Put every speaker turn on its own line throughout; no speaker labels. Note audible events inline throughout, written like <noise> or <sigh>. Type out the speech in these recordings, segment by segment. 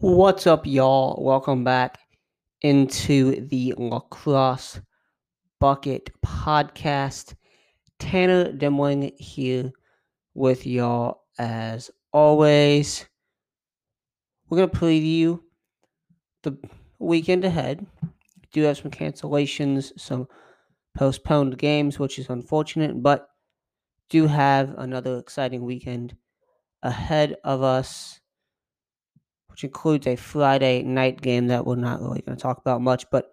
What's up, y'all? Welcome back into the Lacrosse Bucket Podcast. Tanner Demling here with y'all as always. We're going to preview the weekend ahead. Do have some cancellations, some postponed games, which is unfortunate, but do have another exciting weekend ahead of us which includes a Friday night game that we're not really going to talk about much, but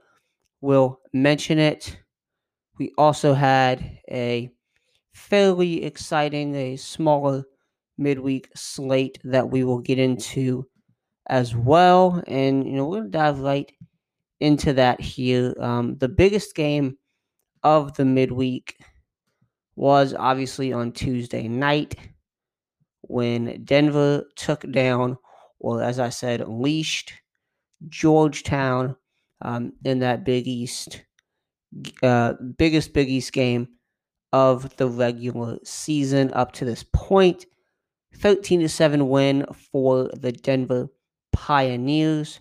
we'll mention it. We also had a fairly exciting, a smaller midweek slate that we will get into as well. And, you know, we're going to dive right into that here. Um, the biggest game of the midweek was obviously on Tuesday night when Denver took down well, as I said, unleashed Georgetown um, in that Big East, uh, biggest Big East game of the regular season up to this point. 13 to 7 win for the Denver Pioneers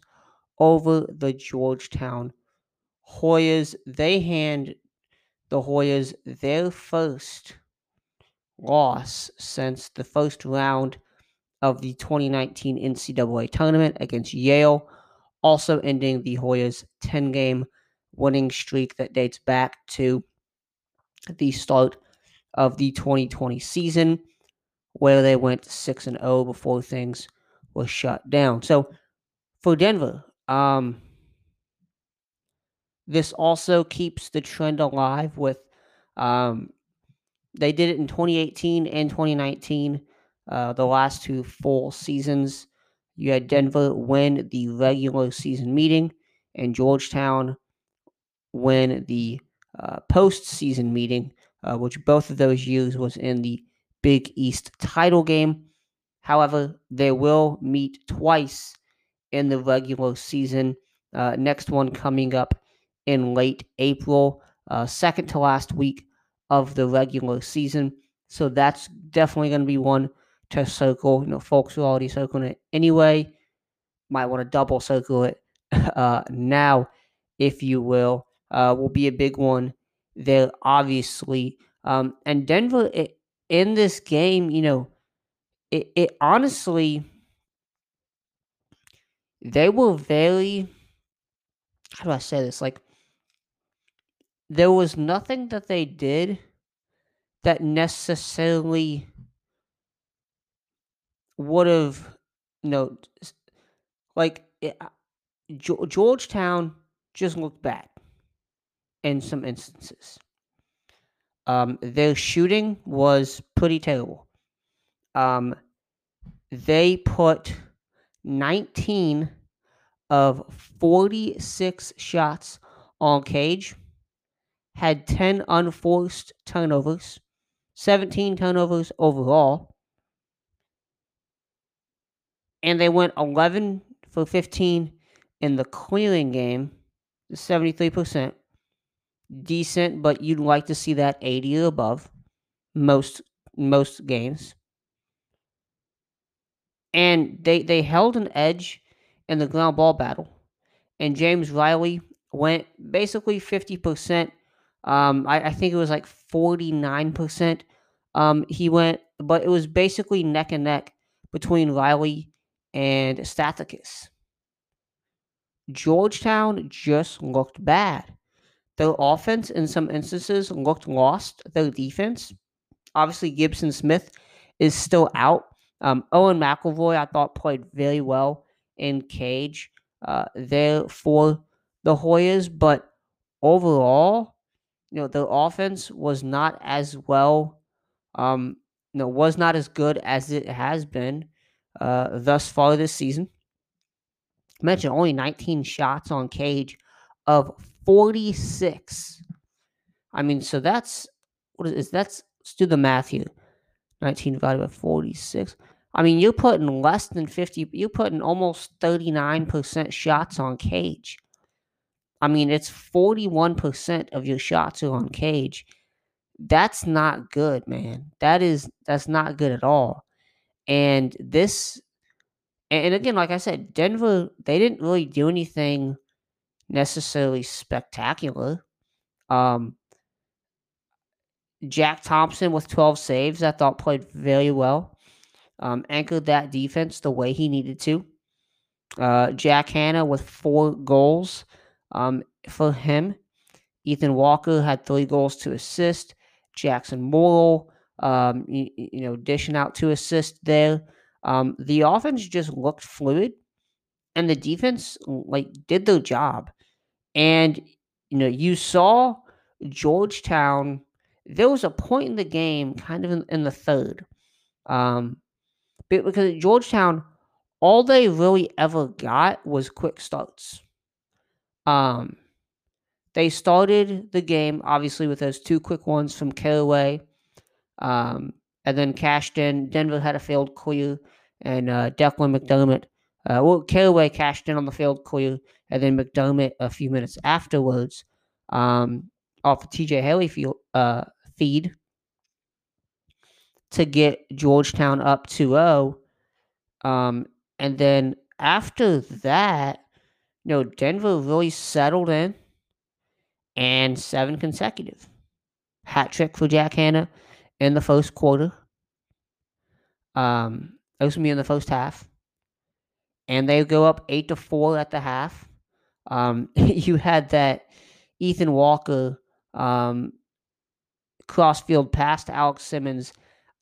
over the Georgetown Hoyas. They hand the Hoyas their first loss since the first round of the 2019 NCAA tournament against Yale, also ending the Hoyas' 10 game winning streak that dates back to the start of the 2020 season, where they went 6 and 0 before things were shut down. So for Denver, um, this also keeps the trend alive with um, they did it in 2018 and 2019 uh, the last two full seasons. You had Denver win the regular season meeting, and Georgetown win the uh, postseason meeting, uh, which both of those years was in the Big East title game. However, they will meet twice in the regular season. Uh, next one coming up in late April, uh, second to last week of the regular season. So that's definitely going to be one to circle. You know, folks are already circling it anyway. Might want to double circle it <laughs> uh, now, if you will. Uh, will be a big one there, obviously. Um, and Denver it, in this game, you know, it, it honestly, they were very, how do I say this? Like, there was nothing that they did that necessarily would have, you know, like it, uh, Georgetown just looked bad in some instances. Um, their shooting was pretty terrible. Um, they put 19 of 46 shots on cage, had 10 unforced turnovers, 17 turnovers overall and they went 11 for 15 in the clearing game, 73%. Decent, but you'd like to see that 80 or above most most games. And they they held an edge in the ground ball battle. And James Riley went basically 50%. Um, I, I think it was like 49%. Um, he went, but it was basically neck and neck between Riley and Stathakis. Georgetown just looked bad. Their offense, in some instances, looked lost. Their defense, obviously, Gibson Smith is still out. Um, Owen McElroy, I thought, played very well in cage uh, there for the Hoyas, but overall, you know, their offense was not as well, um, you know, was not as good as it has been uh, thus far this season. I mentioned only 19 shots on cage of 46. I mean, so that's what is that's let's do the math here. 19 divided by 46. I mean, you're putting less than 50, you're putting almost 39% shots on cage. I mean, it's 41% of your shots are on cage. That's not good, man. That is that's not good at all. And this And, again, like I said, Denver they didn't really do anything necessarily spectacular. Um, Jack Thompson with 12 saves, I thought played very well. Um, anchored that defense the way he needed to. Uh, Jack Hanna with four goals um, for him. Ethan Walker had three goals to assist. Jackson Morrill, um, you, you, know, dishing out two assists there. Um, the offense just looked fluid, and the defense like did their job. And you know, you saw Georgetown. There was a point in the game, kind of in, in the third, um, because Georgetown, all they really ever got was quick starts. Um, they started the game obviously with those two quick ones from Carraway, um, and then cashed in. Denver had a field clear, and uh, Declan McDermott. Uh, well, Carraway cashed in on the field clear, and then McDermott a few minutes afterwards, um, off the TJ Haley field, uh, feed to get Georgetown up 2 0. Um, and then after that, you know, Denver really settled in and seven consecutive. Hat trick for Jack Hanna in the first quarter. Um, going be in the first half. And they go up 8 to 4 at the half. Um, <laughs> you had that Ethan Walker um, crossfield pass to Alex Simmons.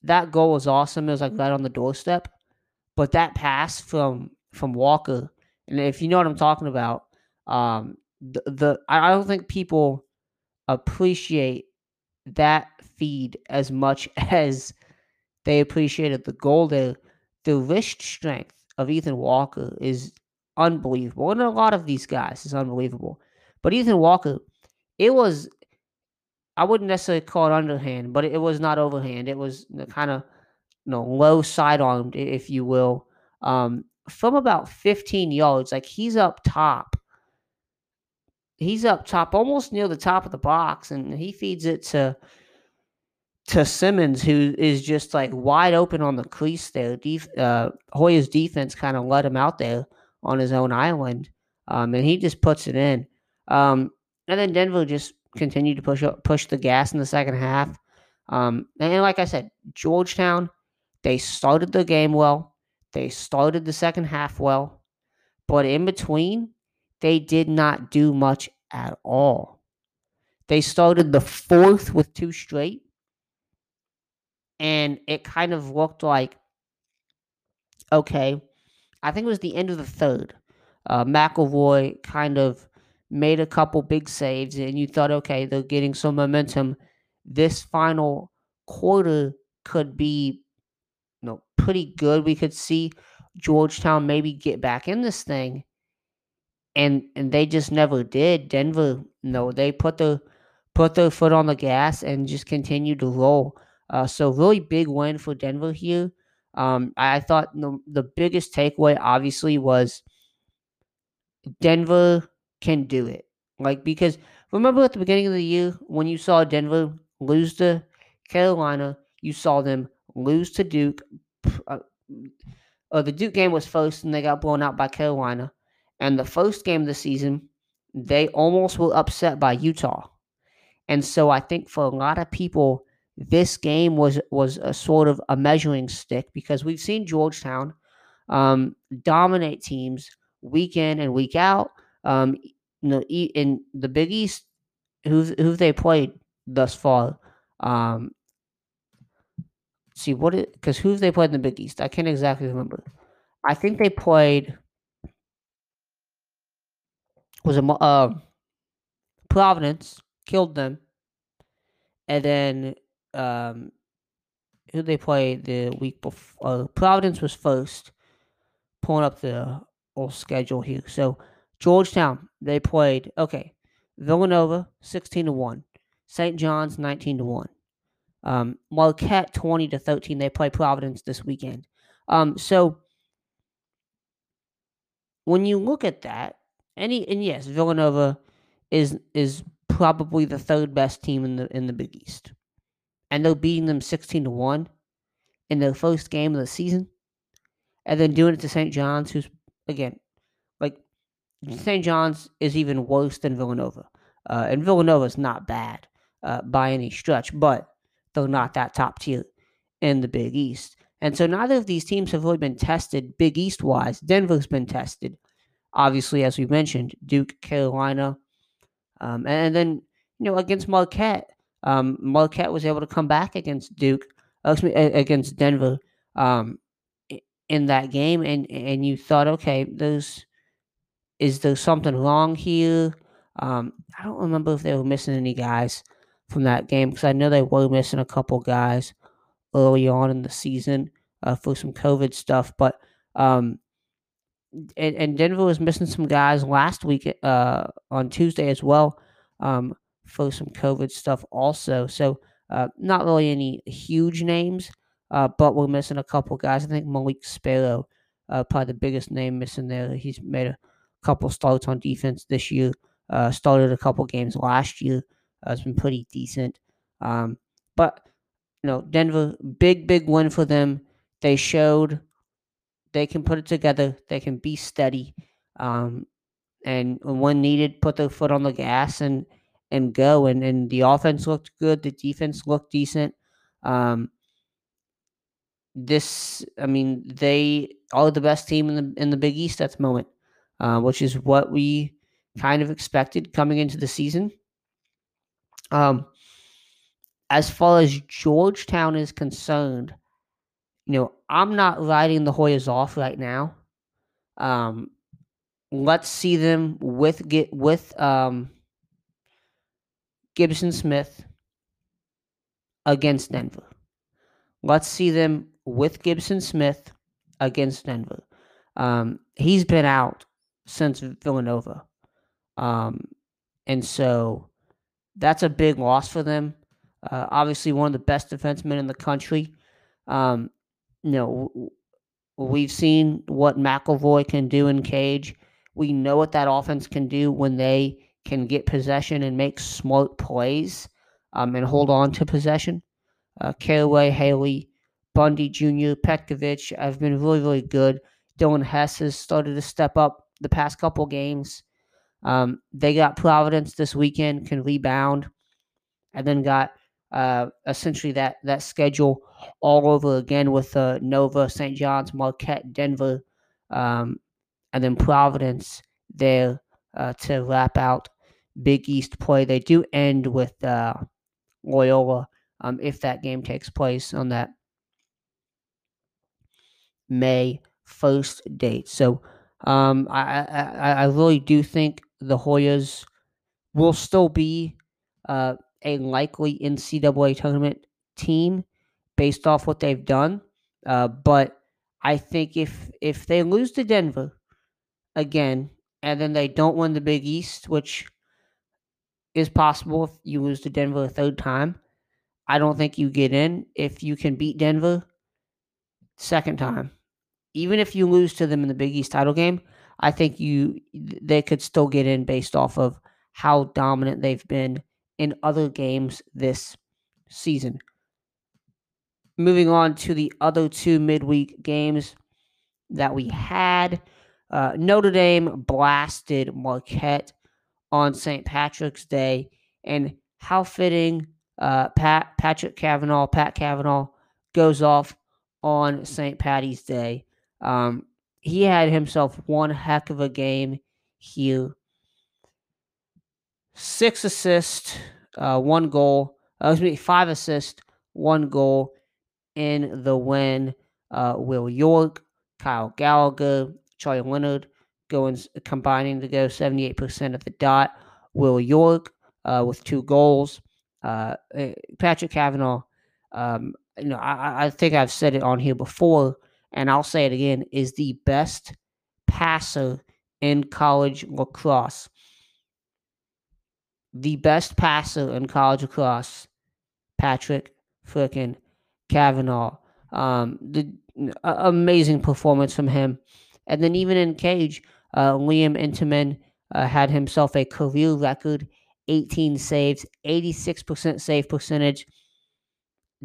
That goal was awesome. It was like right on the doorstep. But that pass from from Walker, and if you know what I'm talking about, um, the, the I don't think people appreciate that feed as much <laughs> as they appreciated the goal there. The wrist strength of Ethan Walker is unbelievable. And a lot of these guys is unbelievable. But Ethan Walker, it was I wouldn't necessarily call it underhand, but it was not overhand. It was kind of you know low sidearmed, if you will, um, from about 15 yards. Like he's up top. He's up top, almost near the top of the box, and he feeds it to to Simmons, who is just like wide open on the crease there. Def- uh, Hoyas' defense kind of let him out there on his own island, um, and he just puts it in. Um, and then Denver just continued to push push the gas in the second half. Um, and like I said, Georgetown, they started the game well. They started the second half well, but in between, they did not do much at all. They started the fourth with two straight, and it kind of looked like okay. I think it was the end of the third. Uh, kind of made a couple big saves, and you thought, okay, they're getting some momentum. This final quarter could be, you know, pretty good. We could see Georgetown maybe get back in this thing, and and they just never did. Denver, you know, they put the put their foot on the gas and just continued to roll. Uh, so really big win for Denver here. Um, I thought the, the biggest takeaway obviously was Denver can do it. Like because remember at the beginning of the year when you saw Denver lose to Carolina, you saw them lose to Duke. Uh, uh, the Duke game was first, and they got blown out by Carolina. And the first game of the season, they almost were upset by Utah. And so I think for a lot of people, this game was was a sort of a measuring stick because we've seen Georgetown um, dominate teams week in and week out. Um, you know, in the Big East, who who they played thus far? Um, see what it because who've they played in the Big East? I can't exactly remember. I think they played was a uh, Providence killed them, and then um, who they play the week before? Uh, Providence was first. Pulling up the old schedule here. So Georgetown they played okay. Villanova sixteen to one, St. John's nineteen to one, um, Marquette twenty to thirteen. They play Providence this weekend. Um, so when you look at that, any and yes, Villanova is is probably the third best team in the in the Big East and they're beating them 16 to 1 in their first game of the season. and then doing it to St. John's, who's again like St. John's is even worse than Villanova, uh, and Villanova is not bad uh, by any stretch, but they're not that top tier in the Big East. And so neither of these teams have really been tested Big East wise. Denver's been tested, obviously, as we mentioned, Duke, Carolina, um, and then you know against Marquette, um, Marquette was able to come back against Duke, uh, against Denver um, in that game, and and you thought, okay, there's is there something wrong here? Um, I don't remember if they were missing any guys from that game because I know they were missing a couple guys early on in the season uh, for some COVID stuff, but um, and, and, Denver was missing some guys last week uh, on Tuesday as well um, for some COVID stuff also. So uh, not really any huge names, uh, but we're missing a couple guys. I think Malik Sparrow, uh, probably the biggest name missing there. He's made a couple starts on defense this year. Uh, started a couple games last year. Uh, it's been pretty decent. Um, but you know, Denver, big big win for them. They showed they can put it together. They can be steady, um, and when needed, put their foot on the gas and and go. And and the offense looked good. The defense looked decent. Um, this, I mean, they are the best team in the in the Big East at the moment, uh, which is what we kind of expected coming into the season. Um, as far as Georgetown is concerned, you know, I'm not writing the Hoyas off right now. Um, let's see them with get with um, Gibson Smith against Denver. Let's see them with Gibson Smith against Denver. Um, he's been out since Villanova. Um, and so that's a big loss for them. Uh, obviously, one of the best defensemen in the country. Um, you know, we've seen what McElroy can do in cage. We know what that offense can do when they can get possession and make smart plays um, and hold on to possession. Uh, Carraway, Haley, Bundy Jr., Petkovic have been really, really good. Dylan Hess has started to step up the past couple games. Um, they got Providence this weekend, can rebound, and then got uh, essentially that that schedule all over again with uh, Nova, St. John's, Marquette, Denver, um, and then Providence there uh, to wrap out Big East play. They do end with uh, Loyola um, if that game takes place on that May 1st date. So um, I, I, I really do think the Hoyas will still be uh, a likely NCAA tournament team based off what they've done. Uh, but I think if if they lose to Denver again, and then they don't win the Big East, which is possible if you lose to Denver a third time, I don't think you get in. If you can beat Denver second time, even if you lose to them in the Big East title game, I think you they could still get in based off of how dominant they've been in other games this season. Moving on to the other two midweek games that we had. Uh, Notre Dame blasted Marquette on St. Patrick's Day, and how fitting uh, Pat Patrick Kavanagh, Pat Kavanagh, goes off on St. Patty's Day. Um, he had himself one heck of a game here. Six assists, uh, one goal. Uh, excuse me, five assists, one goal in the win. Uh, Will York, Kyle Gallagher, Charlie Leonard going combining to go 78% of the dot. Will York uh, with two goals. Uh, eh, Patrick Kavanagh, um, you know, I, I think I've said it on here before and I'll say it again, is the best passer in college lacrosse. The best passer in college lacrosse, Patrick frickin' Kavanagh. Um, the uh, amazing performance from him. And then even in cage, uh, Liam Entenmann uh, had himself a career record 18 saves, 86% save percentage.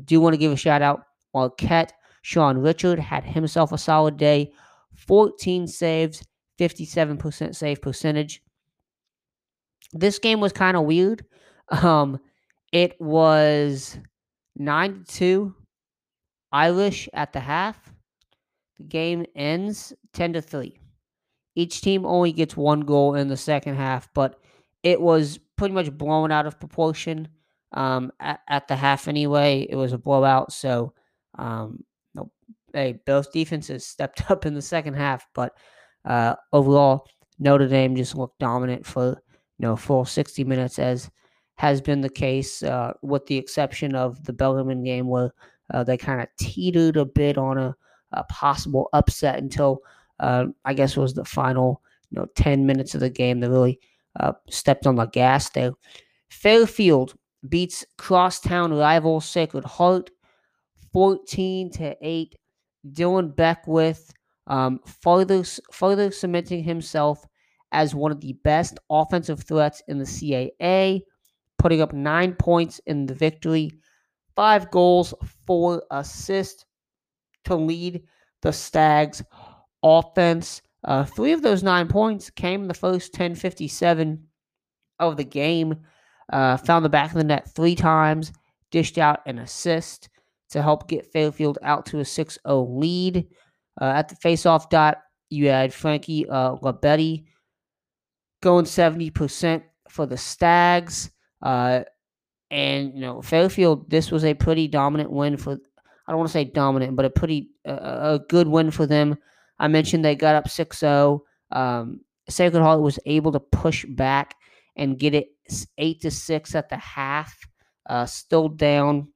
Do want to give a shout out Marquette Sean Richard had himself a solid day 14 saves, 57% save percentage. This game was kind of weird. Um, it was 9 2 Irish at the half. The game ends 10 to 3. Each team only gets one goal in the second half, but it was pretty much blown out of proportion um, at, at, the half anyway. It was a blowout, so um, no, hey, both defenses stepped <laughs> up in the second half, but uh, overall, Notre Dame just looked dominant for you know full 60 minutes, as has been the case, uh, with the exception of the Bellarmine game where uh, they kind of teetered a bit on a, a possible upset until uh, I guess it was the final you know 10 minutes of the game. They really uh, stepped on the gas there. Fairfield beats crosstown rival Sacred Heart 14 to 8. Dylan Beckwith um, further, further cementing himself as one of the best offensive threats in the CAA, putting up nine points in the victory, five goals, four assists to lead the Stags offense. Uh, three of those nine points came in the first 10:57 of the game. Uh, found the back of the net three times, dished out an assist to help get Fairfield out to a 6-0 lead. Uh, at the faceoff dot, you had Frankie uh, Labetti going 70% for the Stags. Uh, and, you know, Fairfield, this was a pretty dominant win for, I don't want to say dominant, but a pretty, uh, a good win for them. I mentioned they got up 6 0. Um, Sacred Heart was able to push back and get it 8 to 6 at the half. Uh, still down,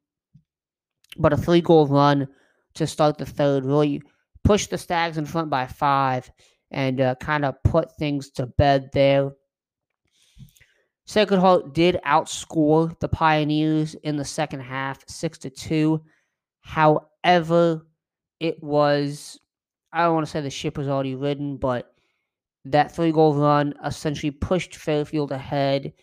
but a three goal run to start the third really pushed the Stags in front by five and uh, kind of put things to bed there. Sacred Heart did outscore the Pioneers in the second half, six to two. However, it was I don't want to say the ship was already ridden, but that three goal run essentially pushed Fairfield ahead,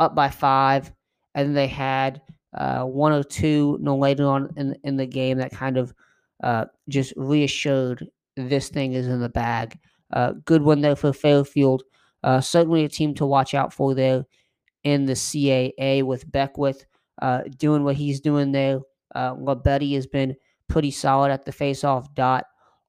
up by five, and they had uh, one or two no later on in in the game that kind of uh, just reassured this thing is in the bag. Uh, good one there for Fairfield. Uh, certainly a team to watch out for there in the CAA with Beckwith uh, doing what he's doing there. Uh, Labetti has been pretty solid at the faceoff dot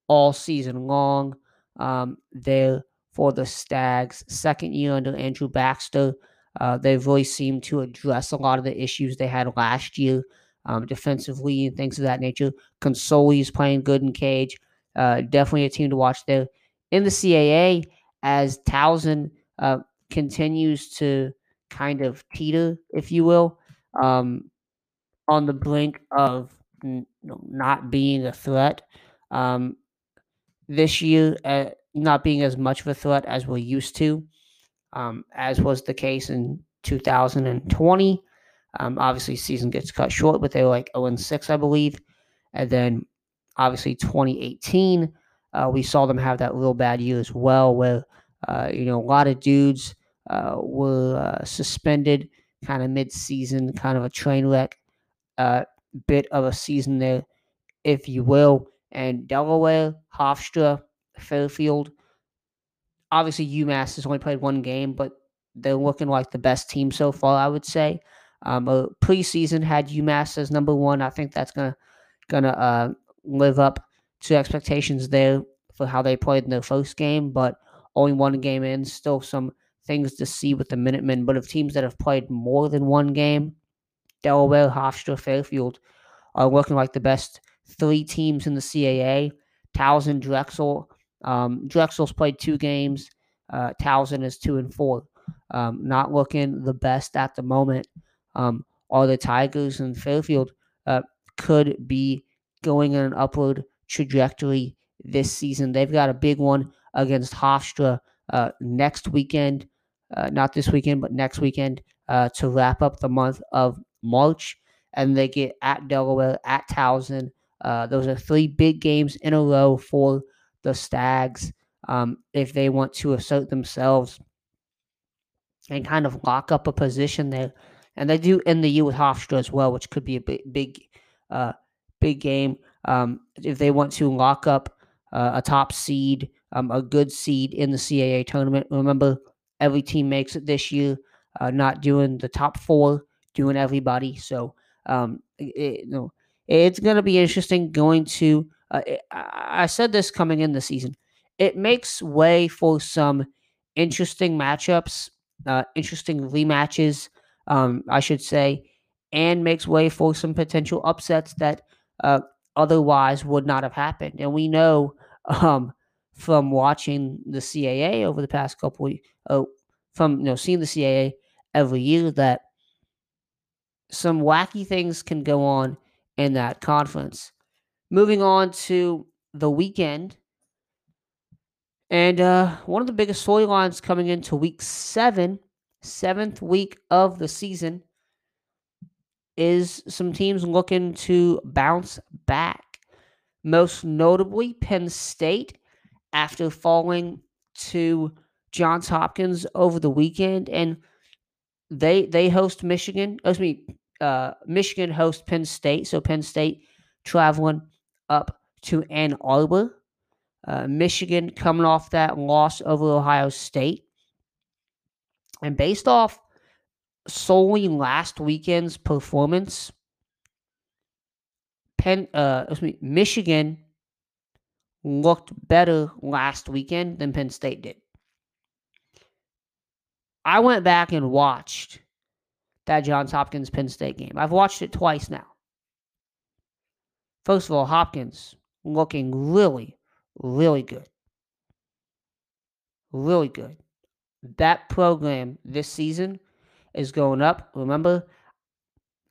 all season long. Um, there for the Stags. Second year under Andrew Baxter. Uh, they've really seemed to address a lot of the issues they had last year um, defensively and things of that nature. Consoli Consoli's playing good in cage. Uh, definitely a team to watch there. In the CAA, as Towson uh, continues to kind of teeter, if you will, um, on the brink of know, not being a threat. Um, this year uh, not being as much of a threat as we're used to, um, as was the case in 2020. Um, obviously, season gets cut short, but they were like 0 6, I believe. And then, obviously, 2018, uh, we saw them have that real bad year as well, where uh, you know a lot of dudes uh, were uh, suspended, kind of mid-season, kind of a train wreck, bit of a season there, if you will and Delaware, Hofstra, Fairfield. Obviously, UMass has only played one game, but they're looking like the best team so far. I would say. Um, preseason had UMass as number one. I think that's gonna gonna uh, live up to expectations there for how they played in their first game, but only one game in. Still some things to see with the Minutemen. But of teams that have played more than one game, Delaware, Hofstra, Fairfield are looking like the best three teams in the CAA. Towson, Drexel. Um, Drexel's played two games. Uh, Towson is two and four. Um, not looking the best at the moment. Um, all the Tigers and Fairfield uh, could be going in an upward trajectory this season. They've got a big one against Hofstra uh, next weekend. Uh, not this weekend, but next weekend uh, to wrap up the month of March. And they get at Delaware, at Towson, uh, those are three big games in a row for the Stags um, if they want to assert themselves and kind of lock up a position there. And they do end the year with Hofstra as well, which could be a big, big, uh, big game. um, if they want to lock up uh, a top seed, um, a good seed in the CAA tournament. Remember, every team makes it this year, uh, not doing the top four, doing everybody. So, um, it, you know, it's going to be interesting going to. Uh, it, I said this coming in the season. It makes way for some interesting matchups, uh, interesting rematches, um, I should say, and makes way for some potential upsets that uh, otherwise would not have happened. And we know <laughs> um, from watching the CAA over the past couple of, uh, from you know seeing the CAA every year that some wacky things can go on in that conference. Moving on to the weekend. And uh, one of the biggest storylines coming into week seven, seventh week of the season, is some teams looking to bounce back. Most notably, Penn State, after falling to Johns Hopkins over the weekend, and they they host Michigan. Excuse me, uh, Michigan hosts Penn State. So Penn State traveling up to Ann Arbor. Uh, Michigan coming off that loss over Ohio State. And based off solely last weekend's performance, Penn, uh, me, Michigan looked better last weekend than Penn State did. I went back and watched that Johns Hopkins Penn State game. I've watched it twice now. First of all, Hopkins looking really, really good. Really good. That program this season is going up. Remember,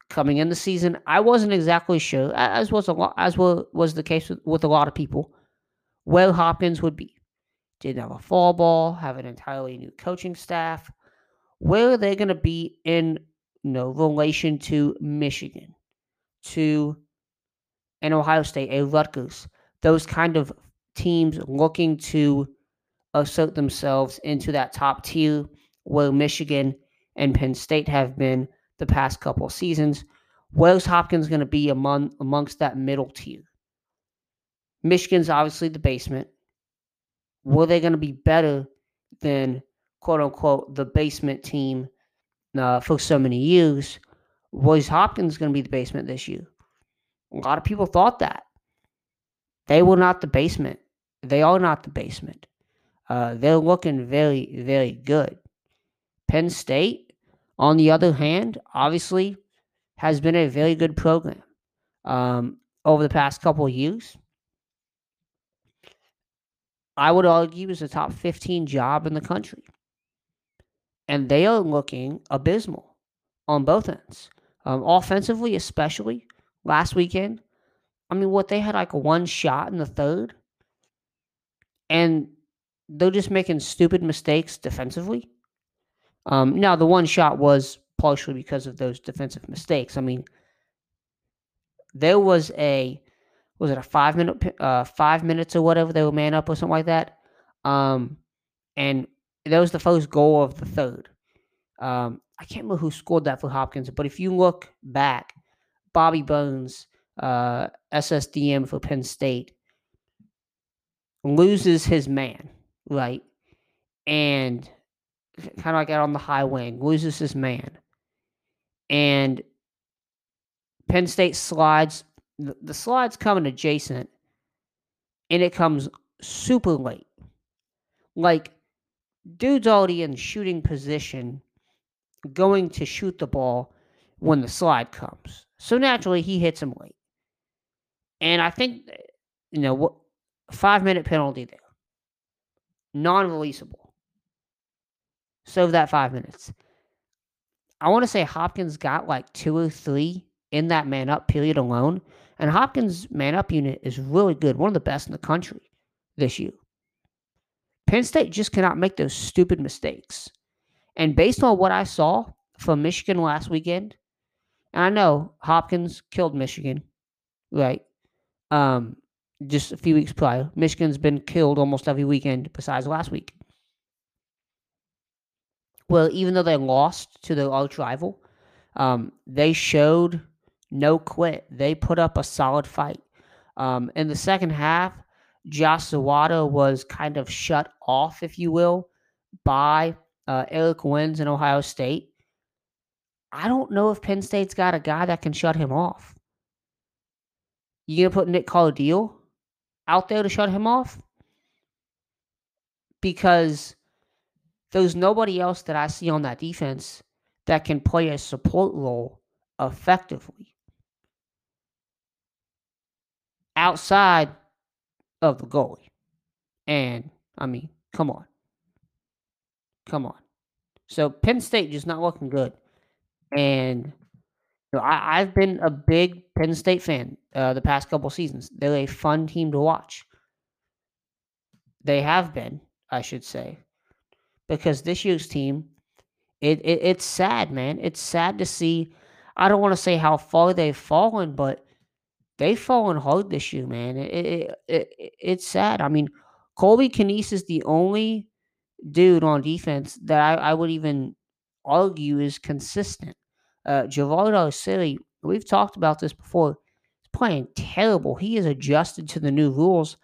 coming in the season, I wasn't exactly sure, as was a lot, as was the case with, with a lot of people, where Hopkins would be. Didn't have a fall ball, have an entirely new coaching staff. Where are they going to be in know, relation to Michigan, to an Ohio State, a Rutgers, those kind of teams looking to assert themselves into that top tier where Michigan and Penn State have been the past couple seasons. Where's Hopkins going to be among amongst that middle tier? Michigan's obviously the basement. Were they going to be better than quote unquote the basement team uh, for so many years. Was Hopkins is going to be the basement this year? A lot of people thought that. They were not the basement. They are not the basement. Uh, they're looking very, very good. Penn State, on the other hand, obviously has been a very good program um, over the past couple of years. I would argue is a top 15 job in the country and they are looking abysmal on both ends. Um, offensively, especially last weekend. I mean, what they had like a one shot in the third, and they're just making stupid mistakes defensively. Um, now, the one shot was partially because of those defensive mistakes. I mean, there was a was it a five minute uh, five minutes or whatever they were man up or something like that, um, and that was the first goal of the third. Um, I can't remember who scored that for Hopkins, but if you look back, Bobby Bones, uh, SSDM for Penn State, loses his man, right? And kind of like out on the high wing, loses his man. And Penn State slides, the, the slide's coming adjacent, and it comes super late. Like, dude's already in shooting position, going to shoot the ball when the slide comes. So naturally, he hits him late. And I think, you know, what five minute penalty there, non releasable. So that five minutes. I want to say Hopkins got like two or three in that man up period alone. And Hopkins' man up unit is really good, one of the best in the country this year. Penn State just cannot make those stupid mistakes. And based on what I saw from Michigan last weekend, and I know Hopkins killed Michigan, right? Um, just a few weeks prior. Michigan's been killed almost every weekend besides last week. Well, even though they lost to their arch rival, um, they showed no quit. They put up a solid fight. Um, in the second half, Josh Zawada was kind of shut off, if you will, by uh, Eric Wins in Ohio State. I don't know if Penn State's got a guy that can shut him off. You gonna put Nick Cardile out there to shut him off? Because there's nobody else that I see on that defense that can play a support role effectively outside of the goalie. And I mean, come on. Come on. So Penn State just not looking good. And you know, I, I've been a big Penn State fan uh, the past couple seasons. They're a fun team to watch. They have been, I should say, because this year's team, it, it it's sad, man. It's sad to see. I don't want to say how far they've fallen, but they've fallen hard this year, man. It, it, it, it's sad. I mean, Colby Kanies is the only dude on defense that I, I would even argue is consistent. Uh, Gerard Arceri, we've talked about this before, he's playing terrible. He is adjusted to the new rules,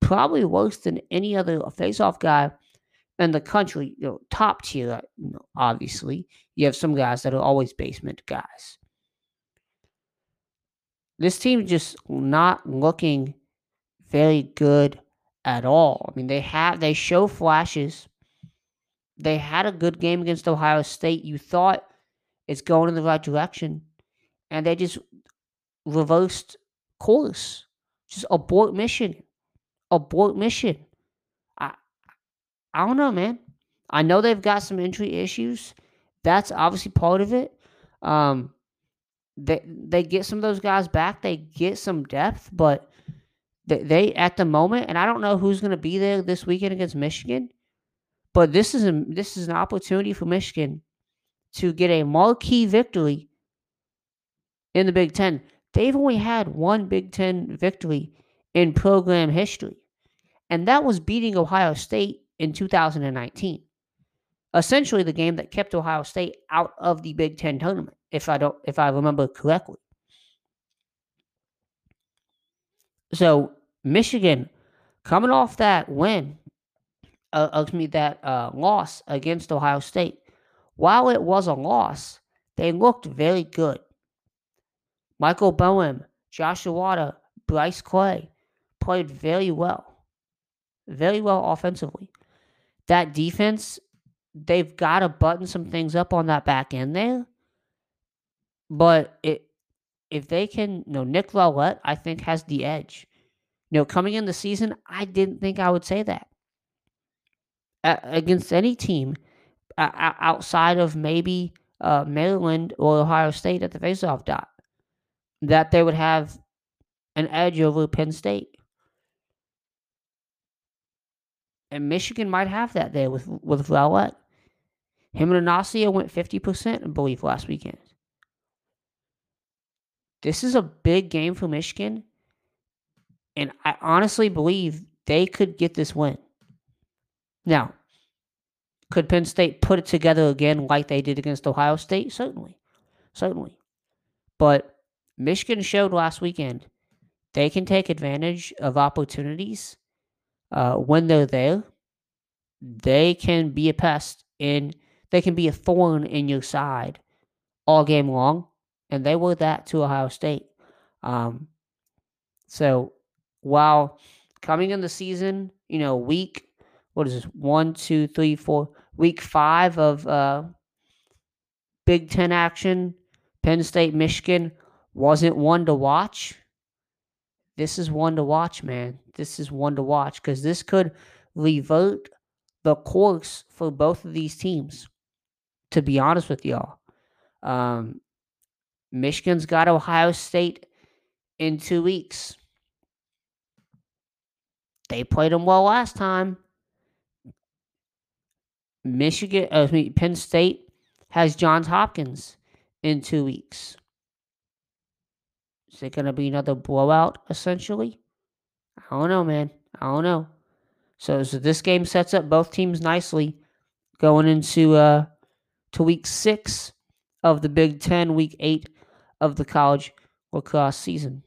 probably worse than any other faceoff guy in the country. You know, top tier, know, obviously. You have some guys that are always basement guys. This team just not looking very good at all. I mean, they have they show flashes. They had a good game against Ohio State. You thought it's going in the right direction, and they just reversed course. Just abort mission. Abort mission. I I don't know, man. I know they've got some injury issues. That's obviously part of it. Um, they they get some of those guys back. They get some depth, but they, they at the moment, and I don't know who's going to be there this weekend against Michigan, but this is a this is an opportunity for Michigan to get a marquee victory in the Big Ten. They've only had one Big Ten victory in program history, and that was beating Ohio State in 2019 essentially the game that kept Ohio State out of the Big Ten tournament, if I don't if I remember correctly. So Michigan coming off that win, uh, excuse me, that uh, loss against Ohio State, while it was a loss, they looked very good. Michael Boehm, Joshua Zawada, Bryce Clay played very well, very well offensively. That defense they've got to button some things up on that back end there. But it, if they can, you know, Nick Rowlett, I think, has the edge. You know, coming in the season, I didn't think I would say that uh, against any team uh, outside of maybe uh, Maryland or Ohio State at the faceoff dot that they would have an edge over Penn State. And Michigan might have that there with with Rowlett. Him and Anossia went 50%, I believe, last weekend. This is a big game for Michigan. And I honestly believe they could get this win. Now, could Penn State put it together again like they did against Ohio State? Certainly. Certainly. But Michigan showed last weekend they can take advantage of opportunities uh, when they're there. They can be a pest in they can be a thorn in your side all game long, and they were that to Ohio State. Um, so while coming in the season, you know, week what is this? One, two, three, four. Week five of uh, Big Ten action. Penn State, Michigan wasn't one to watch. This is one to watch, man. This is one to watch because this could revert the course for both of these teams to be honest with y'all. Um, Michigan's got Ohio State in two weeks. They played them well last time. Michigan, uh, Penn State has Johns Hopkins in two weeks. Is it going to be another blowout, essentially? I don't know, man. I don't know. So, so this game sets up both teams nicely going into uh, to week six of the Big Ten, week eight of the college lacrosse season.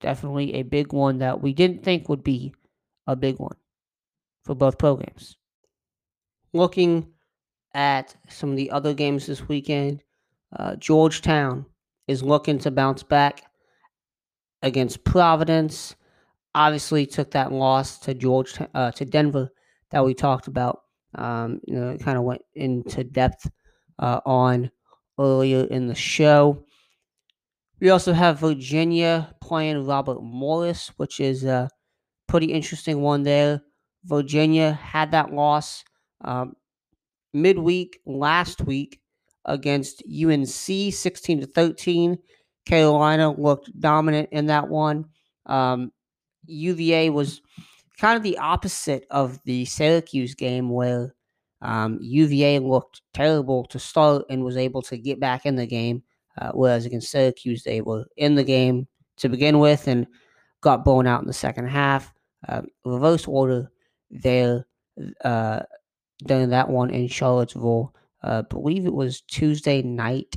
definitely a big one that we didn't think would be a big one for both programs. Looking at some of the other games this weekend, uh, Georgetown is looking to bounce back against Providence. Obviously, took that loss to George uh, to Denver that we talked about. Um, you know, kind of went into depth uh, on earlier in the show. We also have Virginia playing Robert Morris, which is a pretty interesting one there. Virginia had that loss um, midweek last week against UNC 16 to 13. Carolina looked dominant in that one. Um, UVA was kind of the opposite of the Syracuse game where um, UVA looked terrible to start and was able to get back in the game, uh, whereas against Syracuse they were in the game to begin with and got blown out in the second half. Uh, reverse order there uh, during that one in Charlottesville. Uh, believe it was Tuesday night,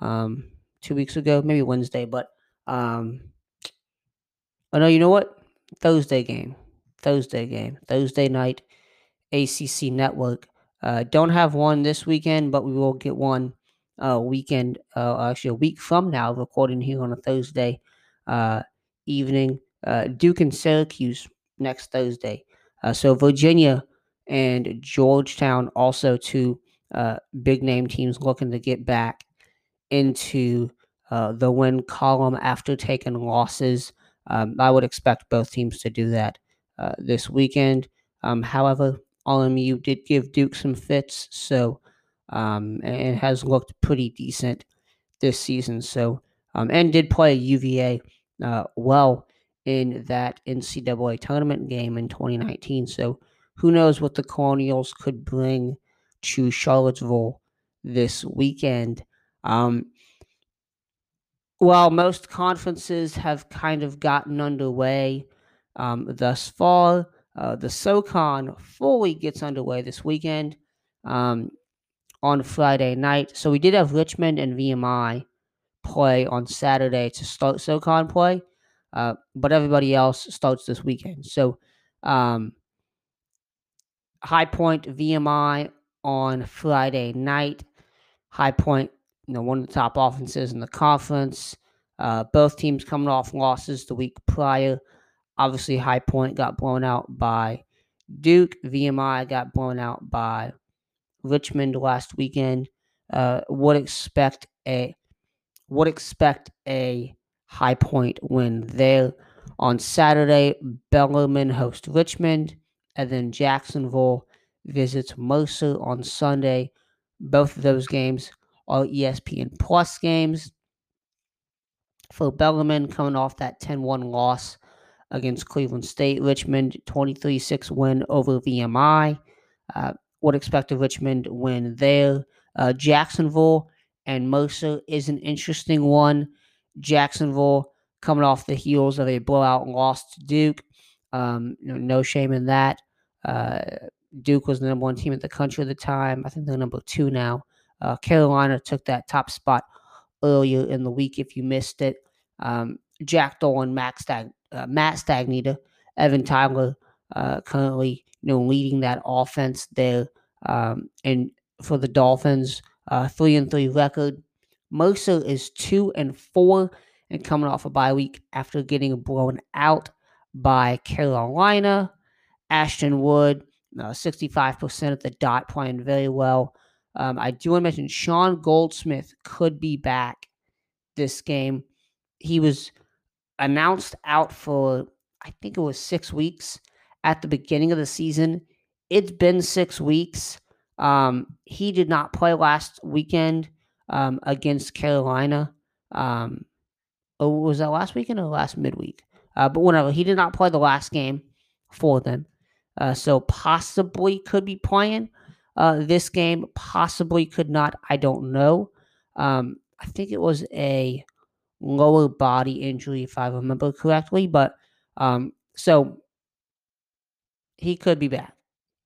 um, two weeks ago, maybe Wednesday, but um, oh no, you know what? Thursday game, Thursday game, Thursday night, ACC Network. Uh, don't have one this weekend, but we will get one uh, weekend, uh, actually a week from now, recording here on a Thursday uh, evening. Uh, Duke and Syracuse next Thursday. Uh, so Virginia and Georgetown also two uh, big name teams looking to get back into the win column after taking losses. Um, I would expect both teams to do that this weekend. Um, however, RMU did give Duke some fits, so um, and has looked pretty decent this season. So um, and did play UVA uh, well in that NCAA tournament game in 2019. So who knows what the Colonials could bring to Charlottesville this weekend. Um, while most conferences have kind of gotten underway um, thus far, uh, the SoCon fully gets underway this weekend um, on Friday night. So we did have Richmond and VMI play on Saturday to start SoCon play, uh, but everybody else starts this weekend. So um, High Point VMI on Friday night. High Point, you know, one of the top offenses in the conference. Uh, both teams coming off losses the week prior. Obviously, High Point got blown out by Duke. VMI got blown out by Richmond last weekend. Uh, would expect a would expect a High Point win there on Saturday. Bellarmine host Richmond, and then Jacksonville visits Mercer on Sunday. Both of those games are ESPN Plus games. For Bellarmine, coming off that 10 1 loss against Cleveland State, Richmond 23 6 win over VMI. Uh, would expect of Richmond win there. Uh, Jacksonville and Mercer is an interesting one. Jacksonville coming off the heels of a blowout loss to Duke. Um, no shame in that. Uh, Duke was the number one team in the country at the time. I think they're number two now. Uh, Carolina took that top spot earlier in the week. If you missed it, um, Jack Dolan, Max Stag, uh, Matt Stagnita, Evan Tyler, uh, currently you know leading that offense there. Um, and for the Dolphins, uh, three and three record. Mercer is two and four and coming off a bye week after getting blown out by Carolina. Ashton Wood, uh, 65% at the dot, playing very well. Um, I do want to mention Sean Goldsmith could be back this game. He was announced out for, I think it was six weeks at the beginning of the season. It's been six weeks. Um, he did not play last weekend um, against Carolina. Um, oh, was that last weekend or last midweek? Uh, but whatever. He did not play the last game for them. Uh, so possibly could be playing uh, this game. Possibly could not. I don't know. Um, I think it was a lower body injury, if I remember correctly. But um, so he could be back.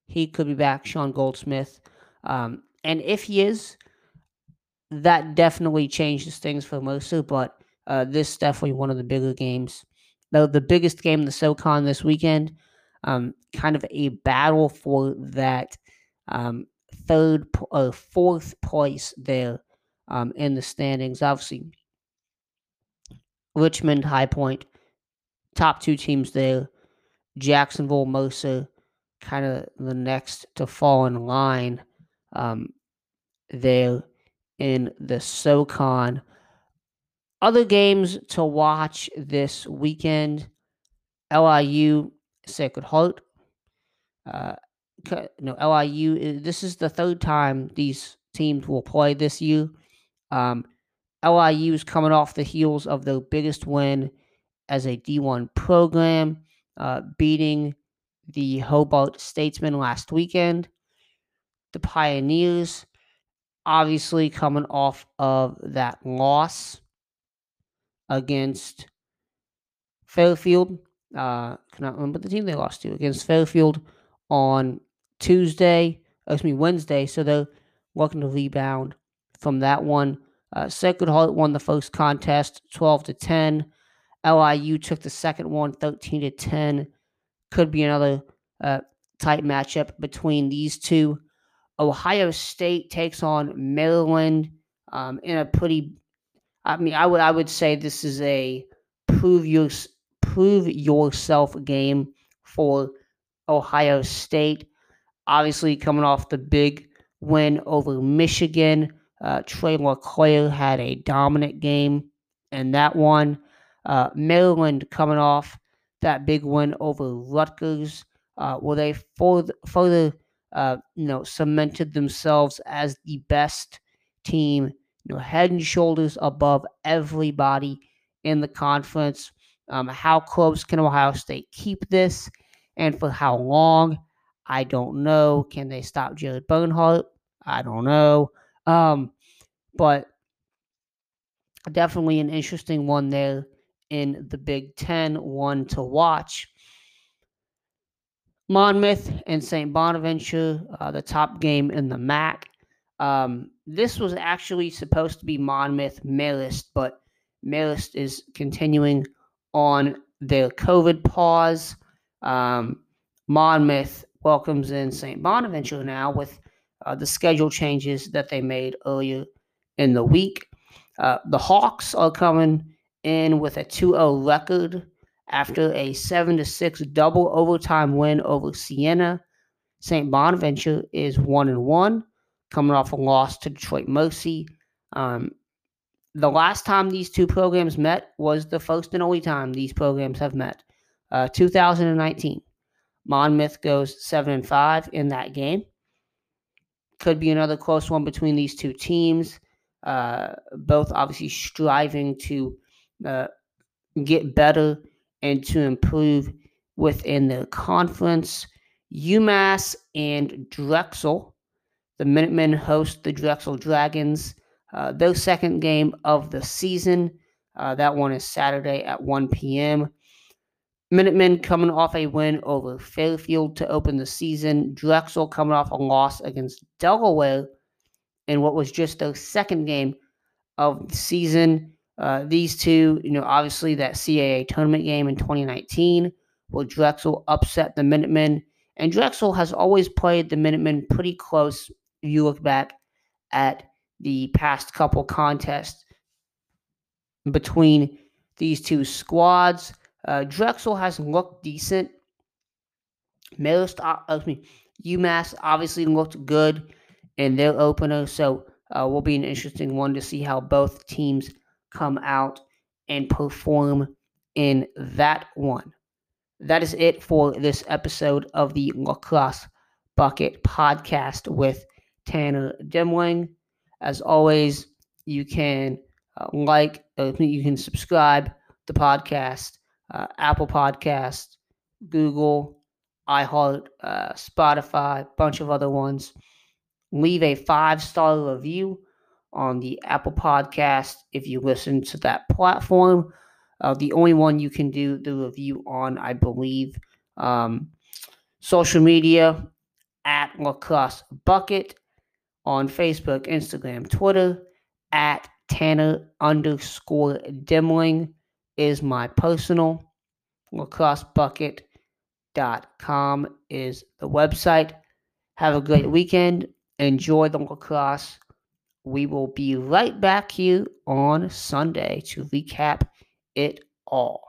He could be back, Sean Goldsmith. Um, and if he is, that definitely changes things for Mercer. But uh, this is definitely one of the bigger games the, the biggest game in the SoCon this weekend. Um, kind of a battle for that um, third or uh, fourth place there um, in the standings. Obviously, Richmond, High Point, top two teams there. Jacksonville, Mercer, kind of the next to fall in line um, there in the SoCon. Other games to watch this weekend LIU, Sacred Heart. Uh, no, LIU, this is the third time these teams will play this year. Um, LIU is coming off the heels of their biggest win as a D1 program, uh, beating the Hobart Statesmen last weekend. The Pioneers, obviously, coming off of that loss against Fairfield. Uh, cannot remember the team they lost to against Fairfield on Tuesday, excuse me, Wednesday. So they're looking to rebound from that one. Uh, Sacred Heart won the first contest 12 to 10. LIU took the second one 13 to 10. Could be another uh, tight matchup between these two. Ohio State takes on Maryland um, in a pretty. I mean, I would I would say this is a prove your prove yourself game for Ohio State. Obviously, coming off the big win over Michigan, uh, Tre Leclaire had a dominant game in that one. Uh, Maryland coming off that big win over Rutgers, uh, where they further, further uh, you know, cemented themselves as the best team, you know, head and shoulders above everybody in the conference. Um, how close can Ohio State keep this, and for how long? I don't know. Can they stop Jared Bernhardt? I don't know. Um, but definitely an interesting one there in the Big Ten, one to watch. Monmouth and St. Bonaventure, uh, the top game in the MAAC. Um, this was actually supposed to be Monmouth Marist, but Marist is continuing on their COVID pause. Um, Monmouth welcomes in St. Bonaventure now with uh, the schedule changes that they made earlier in the week. Uh, the Hawks are coming in with a 2 0 record after a 7 6 double overtime win over Siena. St. Bonaventure is 1 and 1, coming off a loss to Detroit Mercy. Um, the last time these two programs met was the first and only time these programs have met, uh, 2019. Monmouth goes 7 and 5 in that game. Could be another close one between these two teams. Uh, both obviously striving to uh, get better and to improve within the conference. UMass and Drexel. The Minutemen host the Drexel Dragons. Uh, their second game of the season. Uh, that one is Saturday at 1 p.m. Minutemen coming off a win over Fairfield to open the season. Drexel coming off a loss against Delaware in what was just their second game of the season. Uh, these two, you know, obviously that CAA tournament game in 2019 where Drexel upset the Minutemen. And Drexel has always played the Minutemen pretty close if you look back at the past couple contests between these two squads. Uh, Drexel has looked decent. Most, uh, excuse me, UMass obviously looked good in their opener, so uh, will be an interesting one to see how both teams come out and perform in that one. That is it for this episode of the Lacrosse Bucket podcast with Tanner Demling. As always, you can uh, like, uh, you can subscribe the podcast, uh, Apple Podcast, Google, iHeart, uh, Spotify, bunch of other ones. Leave a five star review on the Apple Podcast if you listen to that platform. Uh, the only one you can do the review on, I believe. Um, social media at Lacrosse Bucket on Facebook, Instagram, Twitter at Tanner underscore Demling is my personal. lacrossebucket.com is the website. Have a great weekend. Enjoy the lacrosse. We will be right back here on Sunday to recap it all.